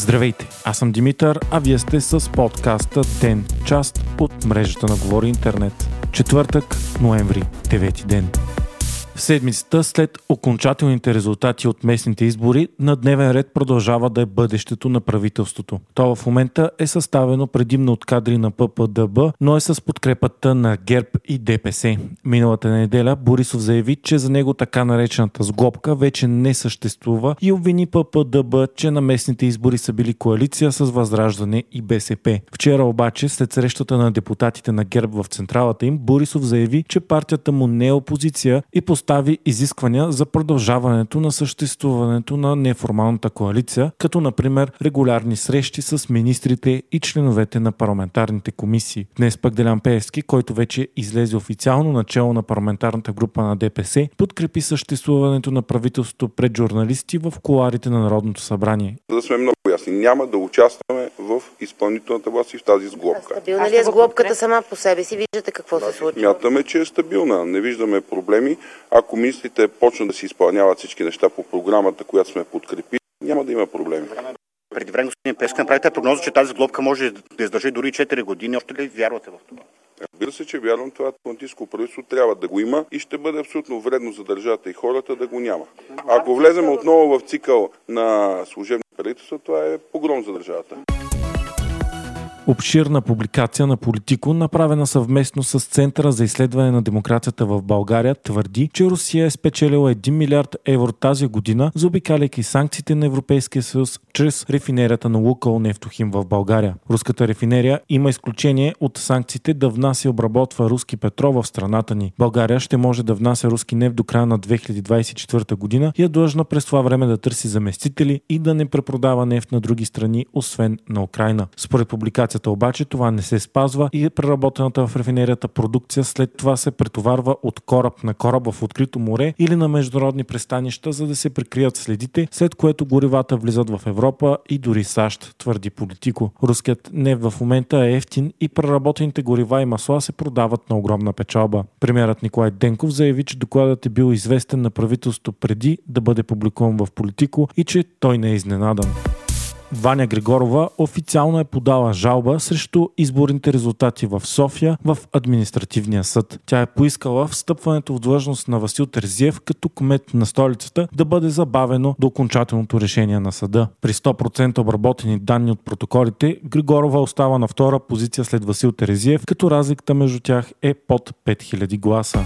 Здравейте, аз съм Димитър, а вие сте с подкаста ДЕН, част от мрежата на Говори Интернет. Четвъртък, ноември, 9 ден. Седмицата след окончателните резултати от местните избори на дневен ред продължава да е бъдещето на правителството. То в момента е съставено предимно от кадри на ППДБ, но е с подкрепата на ГЕРБ и ДПС. Миналата неделя Борисов заяви, че за него така наречената сглобка вече не съществува и обвини ППДБ, че на местните избори са били коалиция с Възраждане и БСП. Вчера обаче, след срещата на депутатите на ГЕРБ в централата им, Борисов заяви, че партията му не е опозиция и поставя постави изисквания за продължаването на съществуването на неформалната коалиция, като например регулярни срещи с министрите и членовете на парламентарните комисии. Днес пък Делян Пеевски, който вече излезе официално начало на парламентарната група на ДПС, подкрепи съществуването на правителството пред журналисти в коларите на Народното събрание. За да сме много ясни, няма да участваме в изпълнителната власт и в тази сглобка. Стабилна ли е сглобката сама по себе си? Виждате какво се случва? Мятаме, че е стабилна. Не виждаме проблеми. Ако министрите почнат да си изпълняват всички неща по програмата, която сме подкрепили, няма да има проблеми. Преди време, господин Песка, направите прогноза, че тази глобка може да издържи дори 4 години. Още ли вярвате в това? Разбира се, че вярвам това атлантическо правителство трябва да го има и ще бъде абсолютно вредно за държавата и хората да го няма. Ако влезем отново в цикъл на служебни правителства, това е погром за държавата. Обширна публикация на Политико, направена съвместно с Центъра за изследване на демокрацията в България, твърди, че Русия е спечелила 1 милиард евро тази година, заобикаляйки санкциите на Европейския съюз чрез рефинерията на Лукал Нефтохим в България. Руската рефинерия има изключение от санкциите да внася и обработва руски петрол в страната ни. България ще може да внася руски нефт до края на 2024 година и е длъжна през това време да търси заместители и да не препродава нефт на други страни, освен на Украина. Според публикацията продукцията обаче това не се спазва и преработената в рефинерията продукция след това се претоварва от кораб на кораб в открито море или на международни пристанища, за да се прикрият следите, след което горивата влизат в Европа и дори САЩ, твърди политико. Руският нефт в момента е ефтин и преработените горива и масла се продават на огромна печалба. Премьерът Николай Денков заяви, че докладът е бил известен на правителството преди да бъде публикуван в Политико и че той не е изненадан. Ваня Григорова официално е подала жалба срещу изборните резултати в София в административния съд. Тя е поискала встъпването в длъжност на Васил Терзиев като кмет на столицата да бъде забавено до окончателното решение на съда. При 100% обработени данни от протоколите, Григорова остава на втора позиция след Васил Терезиев, като разликата между тях е под 5000 гласа.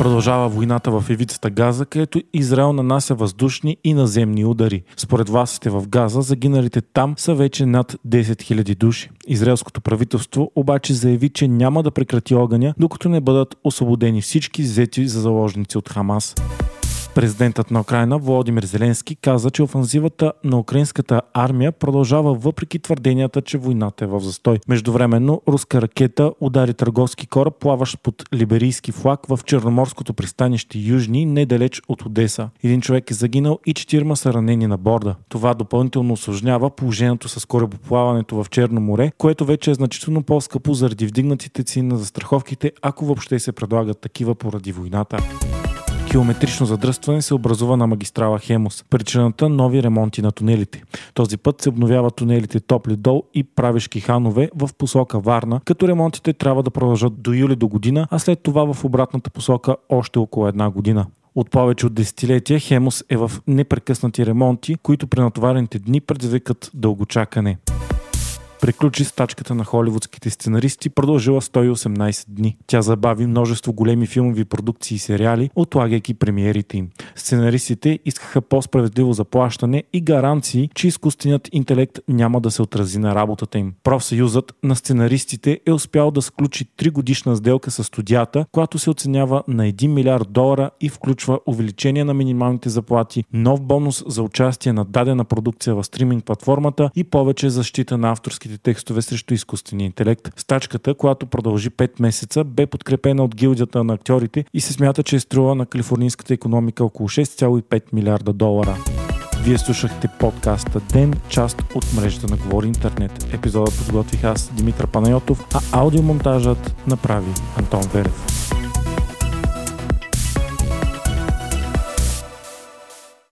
Продължава войната в ивицата Газа, където Израел нанася въздушни и наземни удари. Според властите в Газа, загиналите там са вече над 10 000 души. Израелското правителство обаче заяви, че няма да прекрати огъня, докато не бъдат освободени всички взети за заложници от Хамас. Президентът на Украина Володимир Зеленски каза, че офанзивата на украинската армия продължава въпреки твърденията, че войната е в застой. Междувременно руска ракета удари търговски кораб, плаващ под либерийски флаг в Черноморското пристанище Южни, недалеч от Одеса. Един човек е загинал и четирма са ранени на борда. Това допълнително осложнява положението с корабоплаването в Черно море, което вече е значително по-скъпо заради вдигнатите цени на застраховките, ако въобще се предлагат такива поради войната километрично задръстване се образува на магистрала Хемос. Причината нови ремонти на тунелите. Този път се обновяват тунелите Топли дол и Правешки ханове в посока Варна, като ремонтите трябва да продължат до юли до година, а след това в обратната посока още около една година. От повече от десетилетия Хемос е в непрекъснати ремонти, които при натоварените дни предизвикат дългочакане приключи стачката на холивудските сценаристи, продължила 118 дни. Тя забави множество големи филмови продукции и сериали, отлагайки премиерите им. Сценаристите искаха по-справедливо заплащане и гаранции, че изкуственият интелект няма да се отрази на работата им. Профсъюзът на сценаристите е успял да сключи 3 годишна сделка с студията, която се оценява на 1 милиард долара и включва увеличение на минималните заплати, нов бонус за участие на дадена продукция в стриминг платформата и повече защита на авторските текстове срещу изкуствения интелект. Стачката, която продължи 5 месеца, бе подкрепена от гилдията на актьорите и се смята, че е струва на калифорнийската економика около 6,5 милиарда долара. Вие слушахте подкаста Ден, част от мрежата на Говори Интернет. Епизода подготвих аз, Димитър Панайотов, а аудиомонтажът направи Антон Верев.